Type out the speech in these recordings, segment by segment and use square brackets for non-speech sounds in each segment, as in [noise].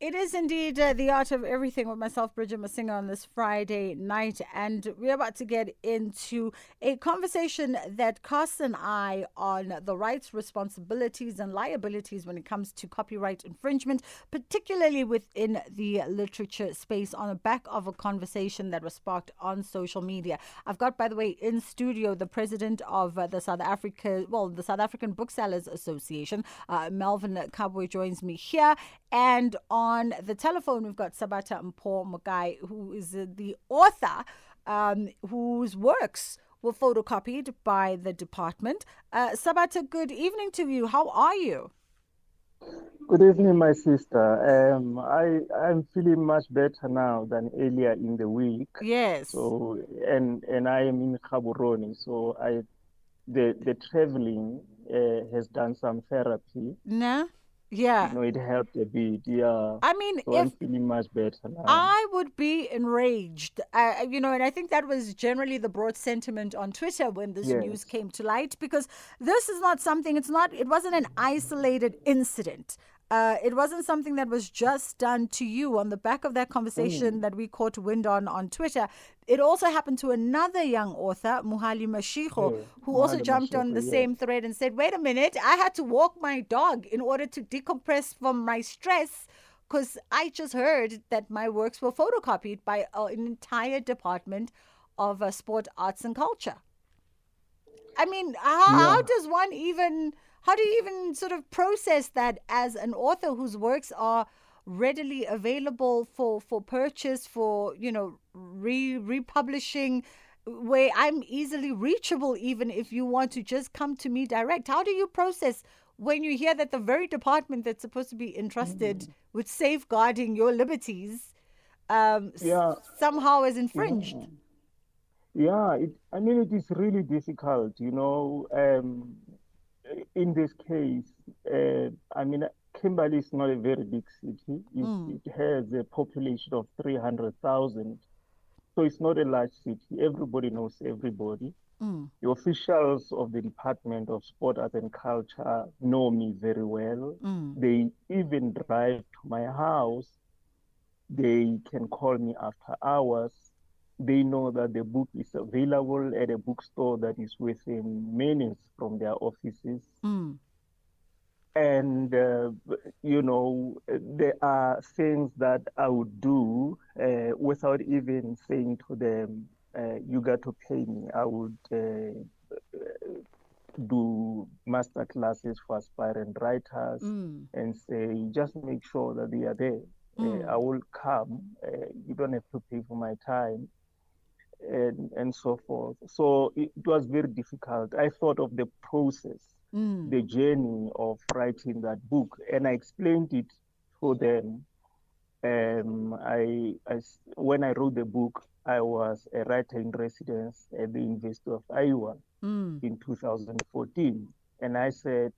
It is indeed uh, the art of everything with myself, Bridget Masinga, on this Friday night. And we're about to get into a conversation that casts an eye on the rights, responsibilities, and liabilities when it comes to copyright infringement, particularly within the literature space, on the back of a conversation that was sparked on social media. I've got, by the way, in studio the president of uh, the South Africa, well, the South African Booksellers Association, uh, Melvin Kaabwe, joins me here. And on the telephone, we've got Sabata Mpho Mokae, who is the author um, whose works were photocopied by the department. Uh, Sabata, good evening to you. How are you? Good evening, my sister. Um, I I'm feeling much better now than earlier in the week. Yes. So and and I am in Gaborone, so I the the traveling uh, has done some therapy. Nah. Yeah. You know, it helped a bit. Yeah. I mean, so if I'm feeling much better now. I would be enraged, uh, you know, and I think that was generally the broad sentiment on Twitter when this Yes. news came to light because this is not something, it's not, it wasn't an isolated incident. Uh, it wasn't something that was just done to you on the back of that conversation that we caught wind on on Twitter. It also happened to another young author, Mohale Mashigo, Yeah, who also Mohale jumped on the yeah. same thread and said, wait a minute, I had to walk my dog in order to decompress from my stress because I just heard that my works were photocopied by uh, an entire department of uh, sport, arts, and culture. I mean, how, how does one even, how do you even sort of process that as an author whose works are readily available for, for purchase, for, you know, re republishing, where I'm easily reachable, even if you want to just come to me direct? How do you process when you hear that the very department that's supposed to be entrusted with safeguarding your liberties um, s- somehow is infringed? Yeah, it, I mean, it is really difficult, you know. Um, in this case, uh, I mean, Kimberley is not a very big city. It, Mm. it has a population of 300,000. So it's not a large city. Everybody knows everybody. Mm. The officials of the Department of Sport, Arts and Culture know me very well. Mm. They even drive to my house. They can call me after hours. They know that the book is available at a bookstore that is within minutes from their offices. Mm. And, uh, you know, there are things that I would do uh, without even saying to them, uh, you got to pay me. I would uh, do master classes for aspiring writers Mm. and say, just make sure that they are there. Uh, Mm. I will come. Uh, you don't have to pay for my time, and and so forth. So it, it was very difficult. I thought of the process, Mm. the journey of writing that book, and I explained it to them. Um, I, I when I wrote the book, I was a writer in residence at the University of Iowa Mm. in 2014. And I said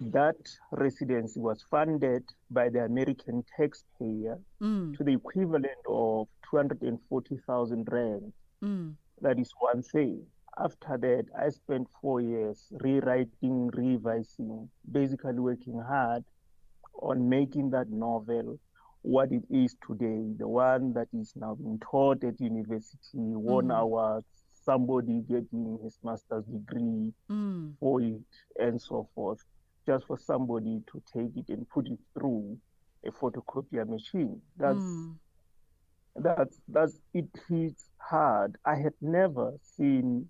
that residency was funded by the American taxpayer Mm. to the equivalent of 240,000 rand. Mm. That is one thing. After that, I spent four years rewriting, revising, basically working hard on making that novel what it is today, the one that is now being taught at university, won Mhm. awards, somebody getting his master's degree Mm. for it, and so forth, just for somebody to take it and put it through a photocopier machine. That's Mm. that's that's it hits hard. I had never seen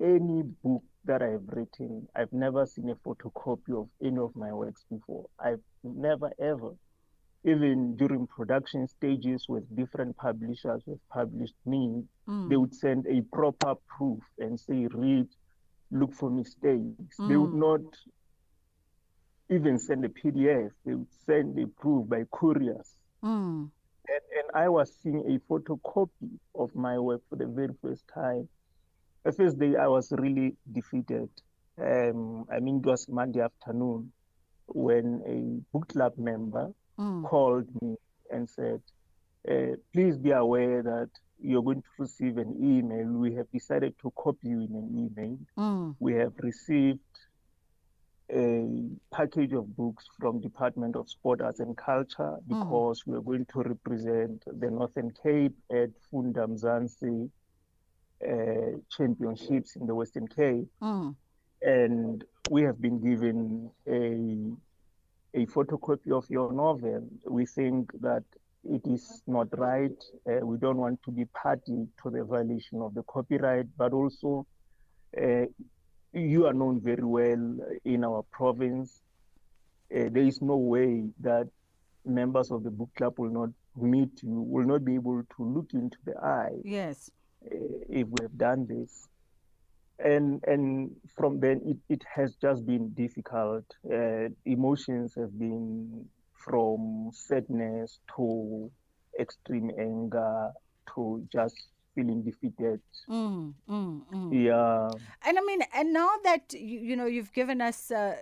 any book that I've written. I've never seen a photocopy of any of my works before. I've never ever, even during production stages with different publishers who have published me, they Mm. would send a proper proof and say, read, look for mistakes. They would Mm. not even send a PDF. They would send a proof by couriers. Mm. And, and I was seeing a photocopy of my work for the very first time. The first day I was really defeated. Um, I mean, it was Monday afternoon when a book club member Mm. called me and said, uh, please be aware that you're going to receive an email. We have decided to copy you in an email. Mm. We have received a package of books from Department of Sport, Arts and Culture Hmm. because we're going to represent the Northern Cape at Funda Mzansi uh, Championships in the Western Cape, Mm. and we have been given a a photocopy of your novel. We think that it is not right. Uh, we don't want to be party to the violation of the copyright, but also uh, you are known very well in our province. Uh, there is no way that members of the book club will not meet you, will not be able to look into the eye Yes. uh, if we have done this. And and from then it, it has just been difficult. Uh, emotions have been from sadness to extreme anger to just feeling defeated. Mm, mm, mm. Yeah. And I mean, and now that you, you know you've given us, uh,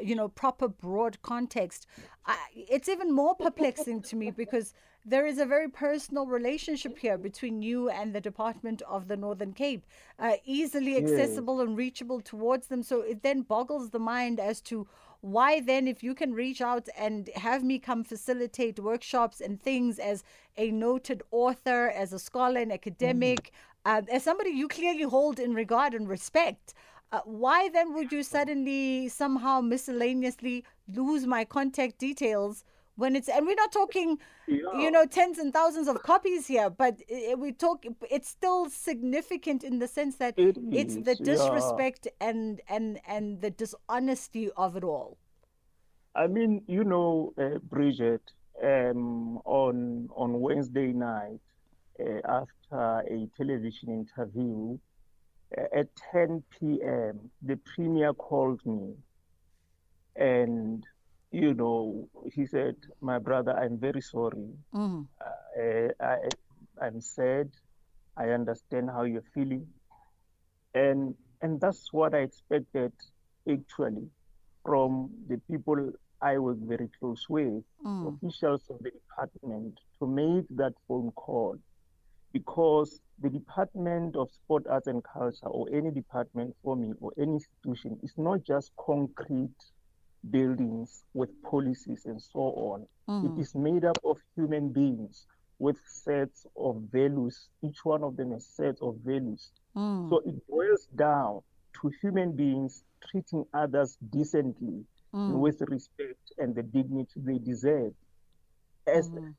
you know, proper broad context, I, it's even more perplexing to me because there is a very personal relationship here between you and the Department of the Northern Cape, uh, easily accessible and reachable towards them. So it then boggles the mind as to why then if you can reach out and have me come facilitate workshops and things as a noted author as a scholar and academic uh, as somebody you clearly hold in regard and respect uh, why then would you suddenly somehow miscellaneously lose my contact details when it's and we're not talking you know tens and thousands of copies here but we talk it's still significant in the sense that It it's is, the yeah. disrespect and and and the dishonesty of it all I mean, you know, uh, Bridget, um, on on Wednesday night, uh, after a television interview, uh, at 10 p.m., the premier called me, and you know, he said, "My brother, I'm very sorry. mm. Uh, I, I'm sad. I understand how you're feeling, and and that's what I expected actually from the people I was very close with, Mm. officials of the department, to make that phone call, because the Department of Sport, Arts and Culture, or any department for me, or any institution, is not just concrete buildings with policies and so on. It is made up of human beings with sets of values. Each one of them has sets of values. Mm. So it boils down to human beings treating others decently Mm. with respect and the dignity they deserve. As Mm.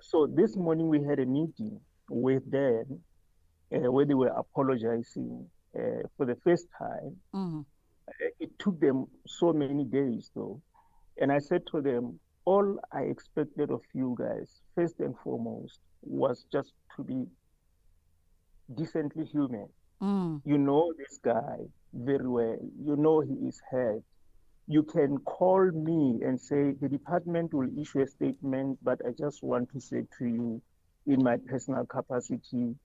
so, this morning we had a meeting with them uh, where they were apologizing uh, for the first time. Uh, It took them so many days, though, and I said to them, all I expected of you guys, first and foremost, was just to be decently human. Mm. You know this guy very well. You know he is hurt. You can call me and say the department will issue a statement, but I just want to say to you, in my personal capacity,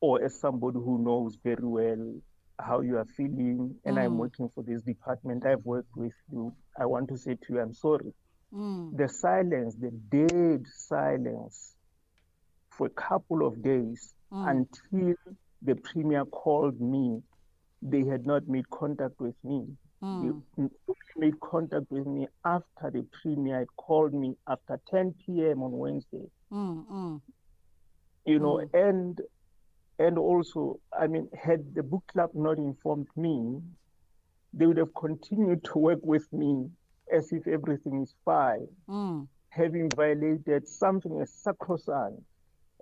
or as somebody who knows very well how you are feeling, and I'm Mm. working for this department, I've worked with you. I want to say to you, I'm sorry. Mm. The silence, the dead silence for a couple of days Mm. until the premier called me. They had not made contact with me. Mm. They made contact with me after the premier had called me after 10 p.m. on Wednesday. Mm. Mm. You know, and and also, I mean, had the book club not informed me, they would have continued to work with me as if everything is fine. Mm. having violated something as sacrosanct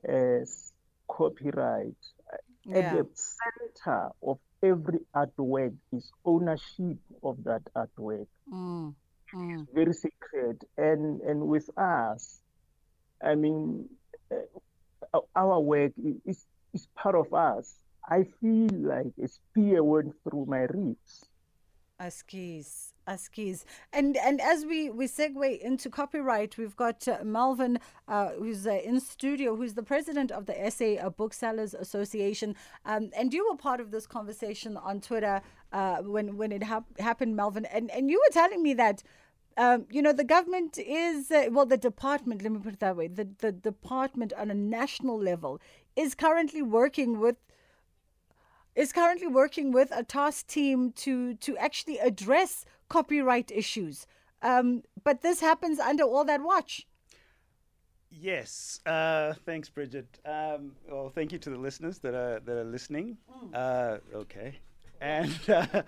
as copyright. Yeah. At the center of every artwork is ownership of that artwork. Mm. Mm. Very sacred. And and with us, I mean, uh, our work is is part of us. I feel like a spear went through my ribs. Askies, Askies, and and as we we segue into copyright, we've got uh, Melvin, uh, who's uh, in studio, who's the president of the SA Booksellers Association, um, and you were part of this conversation on Twitter uh, when when it hap- happened, Melvin, and and you were telling me that. Um, you know the government is uh, well the department let me put it that way the, the department on a national level is currently working with is currently working with a task team to to actually address copyright issues. Um, but this happens under all that watch. Yes. Uh, thanks, Bridget. Um, well, thank you to the listeners that are that are listening. Mm. Uh, okay. And [laughs] uh,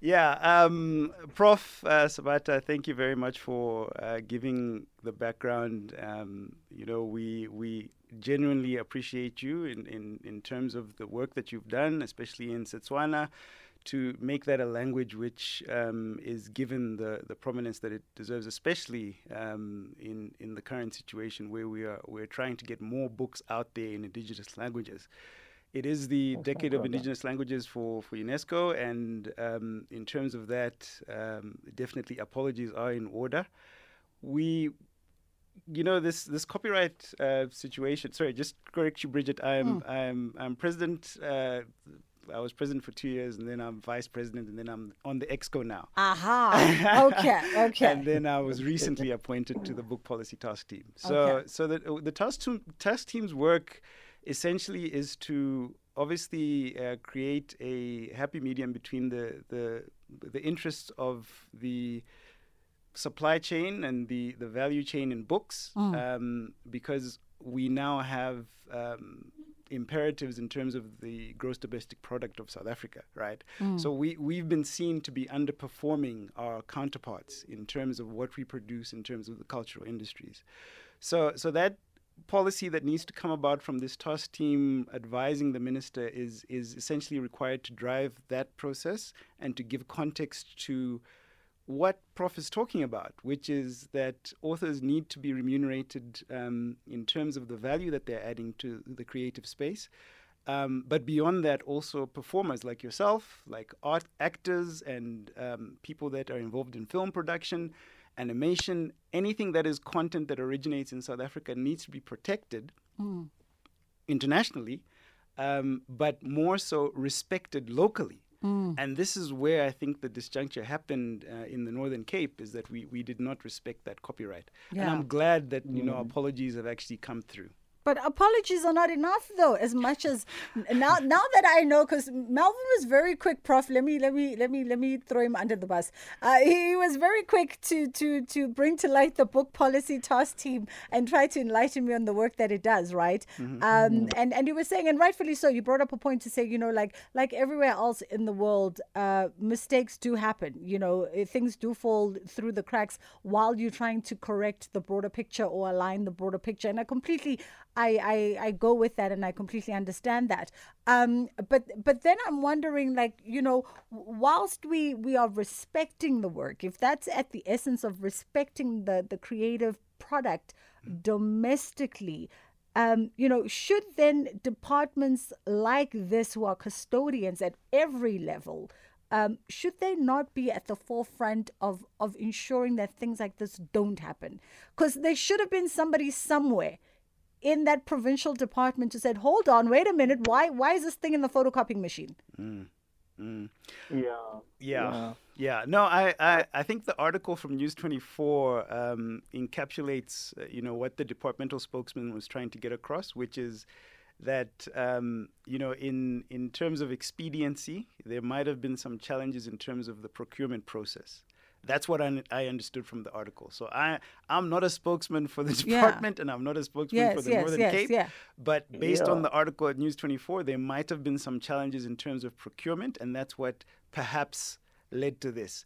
yeah, um, Prof. Uh, Sabata, thank you very much for uh, giving the background. Um, you know, we we genuinely appreciate you in, in, in terms of the work that you've done, especially in Setswana to make that a language which um, is given the, the prominence that it deserves, especially um, in in the current situation where we are we're trying to get more books out there in indigenous languages. It is the That's decade of indigenous languages for, for UNESCO, and um, in terms of that, um, definitely apologies are in order. We you know this this copyright uh, situation. Sorry, just correct you, Bridget. I'm mm. I'm I'm president. Uh, I was president for two years, and then I'm vice president, and then I'm on the exco now. Aha. [laughs] Okay. Okay. and then I was recently appointed to the book policy task team. So okay. so the the task team, task team's work essentially is to obviously uh, create a happy medium between the the the interests of the supply chain and the the value chain in books mm. um, because we now have um, imperatives in terms of the gross domestic product of South Africa, right? Mm. So we, we've been seen to be underperforming our counterparts in terms of what we produce in terms of the cultural industries. So, so that policy that needs to come about from this task team advising the minister is, is essentially required to drive that process and to give context to what Prof is talking about, which is that authors need to be remunerated um, in terms of the value that they're adding to the creative space. Um, but beyond that, also performers like yourself, like art actors and um, people that are involved in film production, animation, anything that is content that originates in South Africa needs to be protected mm. internationally, um, but more so respected locally. Mm. And this is where I think the disjuncture happened uh, in the Northern Cape is that we, we did not respect that copyright. Yeah. And I'm glad that, you mm. know, apologies have actually come through. But apologies are not enough, though. As much as now, now that I know, because Melvin was very quick, Prof. Let me, let me, let me, let me throw him under the bus. Uh, he was very quick to to to bring to light the book policy task team and try to enlighten me on the work that it does. Right. Mm-hmm. Um, and and he was saying, and rightfully so. You brought up a point to say, you know, like like everywhere else in the world, uh, mistakes do happen. You know, eh, things do fall through the cracks while you're trying to correct the broader picture or align the broader picture. And I completely I, I, I go with that and I completely understand that. Um, but but then I'm wondering, like you know, whilst we we are respecting the work, if that's at the essence of respecting the the creative product domestically, um, you know, should then departments like this who are custodians at every level, um, should they not be at the forefront of, of ensuring that things like this don't happen? Because there should have been somebody somewhere in that provincial department just said, "Hold on, wait a minute. Why why is this thing in the photocopying machine?" Mm. Mm. Yeah. yeah. Yeah. Yeah. No, I, I, I think the article from News 24 um, encapsulates, uh, you know, what the departmental spokesman was trying to get across, which is that, um, you know, in, in terms of expediency, there might have been some challenges in terms of the procurement process. That's what I, I understood from the article. So I I'm not a spokesman for the [laughs] department, yeah. and I'm not a spokesman yes, for the yes, Northern yes, Cape. Yeah. But based yeah. on the article at News 24, there might have been some challenges in terms of procurement, and that's what perhaps led to this.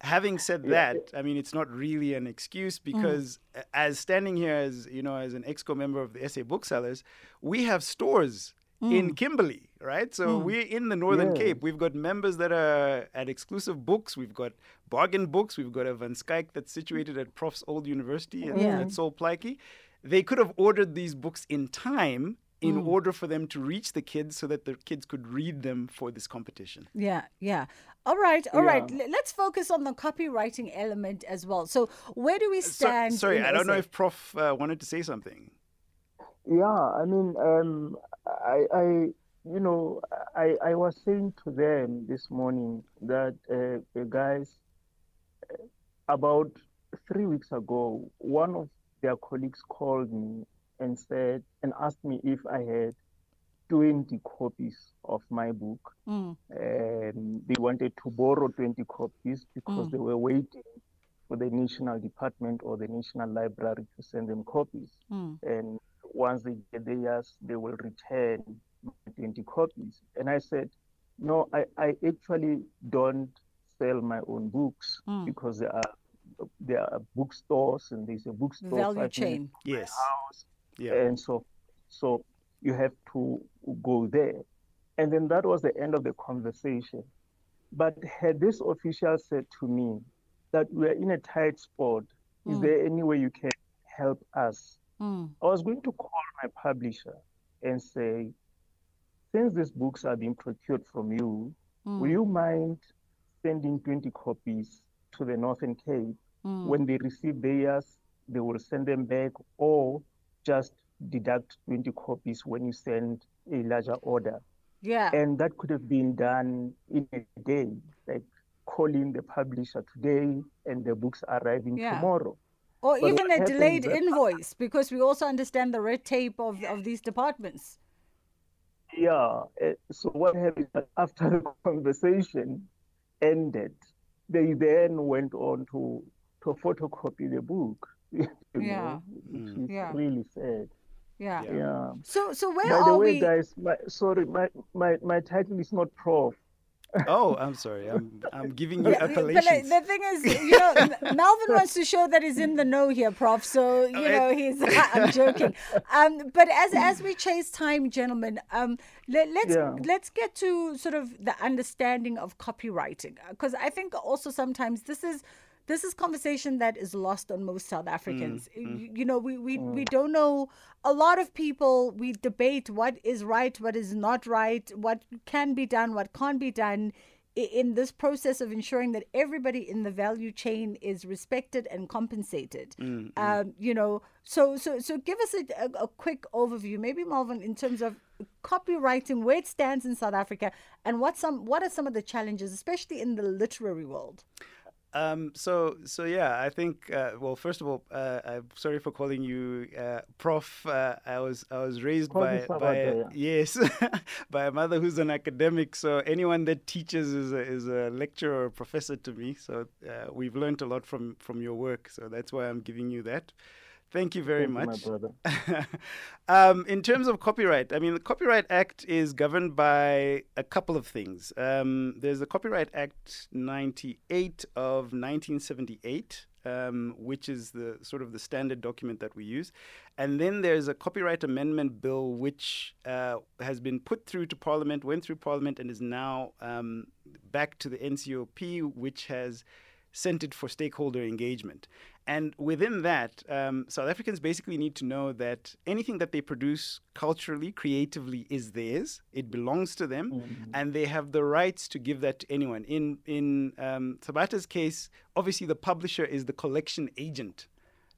Having said that, I mean it's not really an excuse mm. because mm. as standing here as you know as an exco member of the SA Booksellers, we have stores mm. in Kimberley, right? So mm. we're in the Northern yeah. Cape. We've got members that are at exclusive books. We've got bargain books. We've got a Van Schaik that's situated at Prof's old university and yeah. at Sol Plaatje. They could have ordered these books in time in mm. order for them to reach the kids so that the kids could read them for this competition. Yeah, yeah. All right, all yeah. right. Let's focus on the copywriting element as well. So, where do we stand? So, sorry, I don't know if Prof uh, wanted to say something. Yeah, I mean, um, I, I, you know, I, I was saying to them this morning that uh, guys, uh, about three weeks ago, one of their colleagues called me and said and asked me if I had 20 copies of my book. Mm. And they wanted to borrow 20 copies because Mm. they were waiting for the National Department or the National Library to send them copies. Mm. And once they get theirs, they will return 20 copies. And I said, no, I, I actually don't sell my own books Mm. because there are there are bookstores and there's a bookstore Value five chain. Yes. house Yeah. and so so you have to go there and then that was the end of the conversation but had this official said to me that we're in a tight spot is Mm. there any way you can help us Mm. i was going to call my publisher and say since these books are being procured from you Mm. will you mind sending 20 copies to the northern cape Mm. when they receive theirs, they will send them back or just deduct 20 copies when you send a larger order. Yeah. And that could have been done in a day, like calling the publisher today and the books arriving Yeah. tomorrow. Or But even a delayed invoice, because we also understand the red tape of, of these departments. Yeah. eh, So what happened after the [laughs] conversation ended, they then went on to to photocopy the book. [laughs] Yeah. know, which Mm. is Yeah. really sad. Yeah. Yeah. Yeah. So so where By are the way, we? guys, my sorry, my, my my title is not prof. Oh, I'm sorry. I'm I'm giving you [laughs] Yeah, but like, the thing is, you know, [laughs] Melvin wants to show that he's in the know here, Prof. So you know, he's. [laughs] I'm joking. Um, but as as we chase time, gentlemen, um, let, let's Yeah. let's get to sort of the understanding of copywriting, because I think also sometimes this is. This is conversation that is lost on most South Africans. Mm, mm. You, you know, we, we, we mm. don't know. A lot of people, we debate what is right, what is not right, what can be done, what can't be done in this process of ensuring that everybody in the value chain is respected and compensated. Um, you know, so so so give us a, a, a quick overview, maybe Melvin, in terms of copywriting, where it stands in South Africa, and what some what are some of the challenges, especially in the literary world. Um, so, so yeah, I think. Uh, well, first of all, uh, I'm sorry for calling you uh, prof. Uh, I was I was raised Call by by a, yes [laughs] by a mother who's an academic. So anyone that teaches is a, is a lecturer or professor to me. So uh, we've learned a lot from from your work. So that's why I'm giving you that. Thank you very Thank you, much. brother. [laughs] um, in terms of copyright, I mean, the Copyright Act is governed by a couple of things. Um, there's the Copyright Act 98 of 1978. Um, which is the sort of the standard document that we use, and then there's a copyright amendment bill which uh, has been put through to Parliament, went through Parliament, and is now um, back to the NCOP, which has sent it for stakeholder engagement. And within that, um, South Africans basically need to know that anything that they produce culturally, creatively, is theirs. It belongs to them, and they have the rights to give that to anyone. In in um, Sabata's case, obviously the publisher is the collection agent.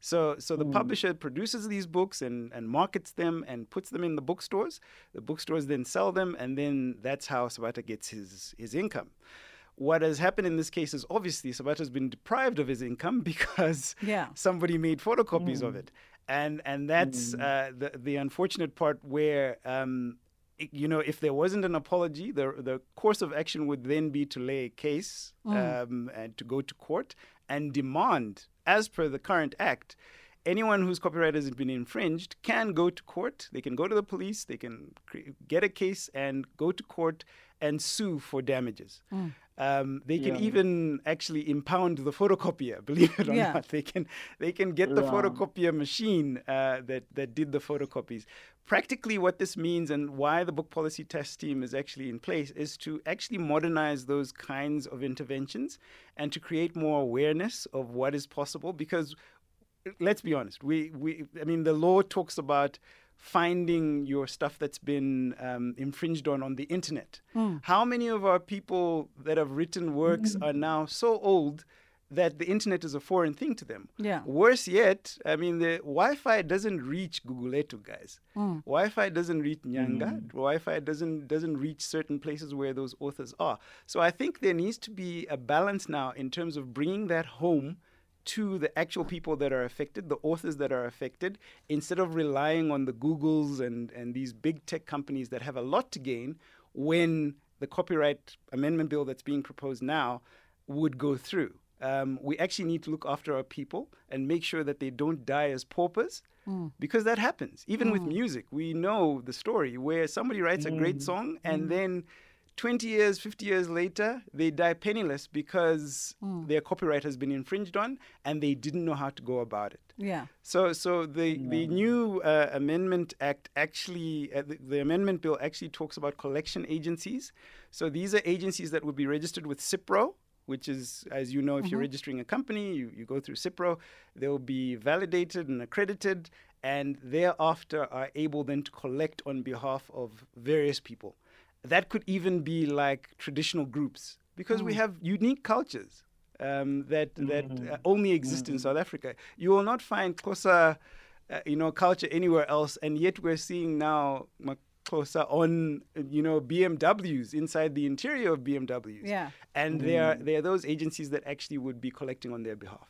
So, so the publisher produces these books and, and markets them and puts them in the bookstores. The bookstores then sell them, and then that's how Sabata gets his, his income. What has happened in this case is obviously Sabata has been deprived of his income [laughs] because Yeah. somebody made photocopies of it, and and that's uh, the the unfortunate part where. Um, it- you know, if there wasn't an apology, the the course of action would then be to lay a case um, and to go to court and demand, as per the current act, anyone whose copyright has been infringed can go to court. They can go to the police. They can cre- get a case and go to court and sue for damages. Um, they can Yeah. even actually impound the photocopier. [laughs] Believe it or Yeah. not, they can they can get the Yeah. photocopier machine uh, that that did the photocopies. Practically, what this means and why the book policy task team is actually in place is to actually modernize those kinds of interventions and to create more awareness of what is possible. Because let's be honest, we we I mean the law talks about finding your stuff that's been um, infringed on on the internet. Hmm. How many of our people that have written works mm-hmm. are now so old that the internet is a foreign thing to them? Yeah. Worse yet, I mean, the Wi-Fi doesn't reach Guguletu, guys. Hmm. Wi-Fi doesn't reach Nyanga. Mm. Wi-Fi doesn't doesn't reach certain places where those authors are. So I think there needs to be a balance now in terms of bringing that home to the actual people that are affected, the authors that are affected, instead of relying on the Googles and, and these big tech companies that have a lot to gain when the copyright amendment bill that's being proposed now would go through. Um, we actually need to look after our people and make sure that they don't die as paupers mm. because that happens. Even mm. with music, we know the story where somebody writes mm. a great song and mm. then 20 years, 50 years later, they die penniless because mm. their copyright has been infringed on and they didn't know how to go about it. Yeah. So, so the, yeah. the new uh, Amendment Act actually, uh, the, the, amendment bill actually talks about collection agencies. So these are agencies that would be registered with CIPRO, which is, as you know, if mm-hmm. you're registering a company, you, you go through CIPRO, they'll be validated and accredited, and thereafter are able then to collect on behalf of various people that could even be like traditional groups because mm. we have unique cultures um, that mm. that uh, only exist in South Africa. You will not find Xhosa, uh, you know, culture anywhere else, and yet we're seeing now Xhosa on you know BMWs inside the interior of BMWs. Yeah, and mm. there there are those agencies that actually would be collecting on their behalf.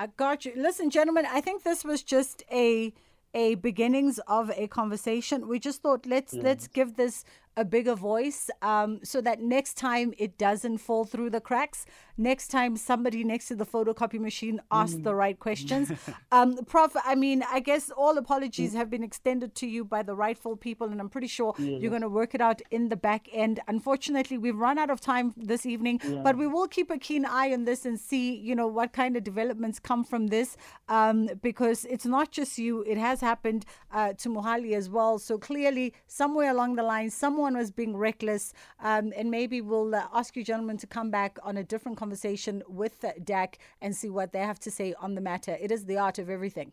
I got you. Listen, gentlemen, I think this was just a a beginnings of a conversation. We just thought let's yeah. let's give this a bigger voice um, so that next time it doesn't fall through the cracks. Next time somebody next to the photocopy machine asks mm. the right questions. [laughs] um, Prof, I mean, I guess all apologies mm. have been extended to you by the rightful people, and I'm pretty sure yeah. you're going to work it out in the back end. Unfortunately, we've run out of time this evening, yeah. but we will keep a keen eye on this and see, you know, what kind of developments come from this, um, because it's not just you; it has happened uh, to Mohale as well. So clearly, somewhere along the line, someone someone was being reckless. Um, and maybe we'll uh, ask you gentlemen to come back on a different conversation with DAC and see what they have to say on the matter. It is the art of everything.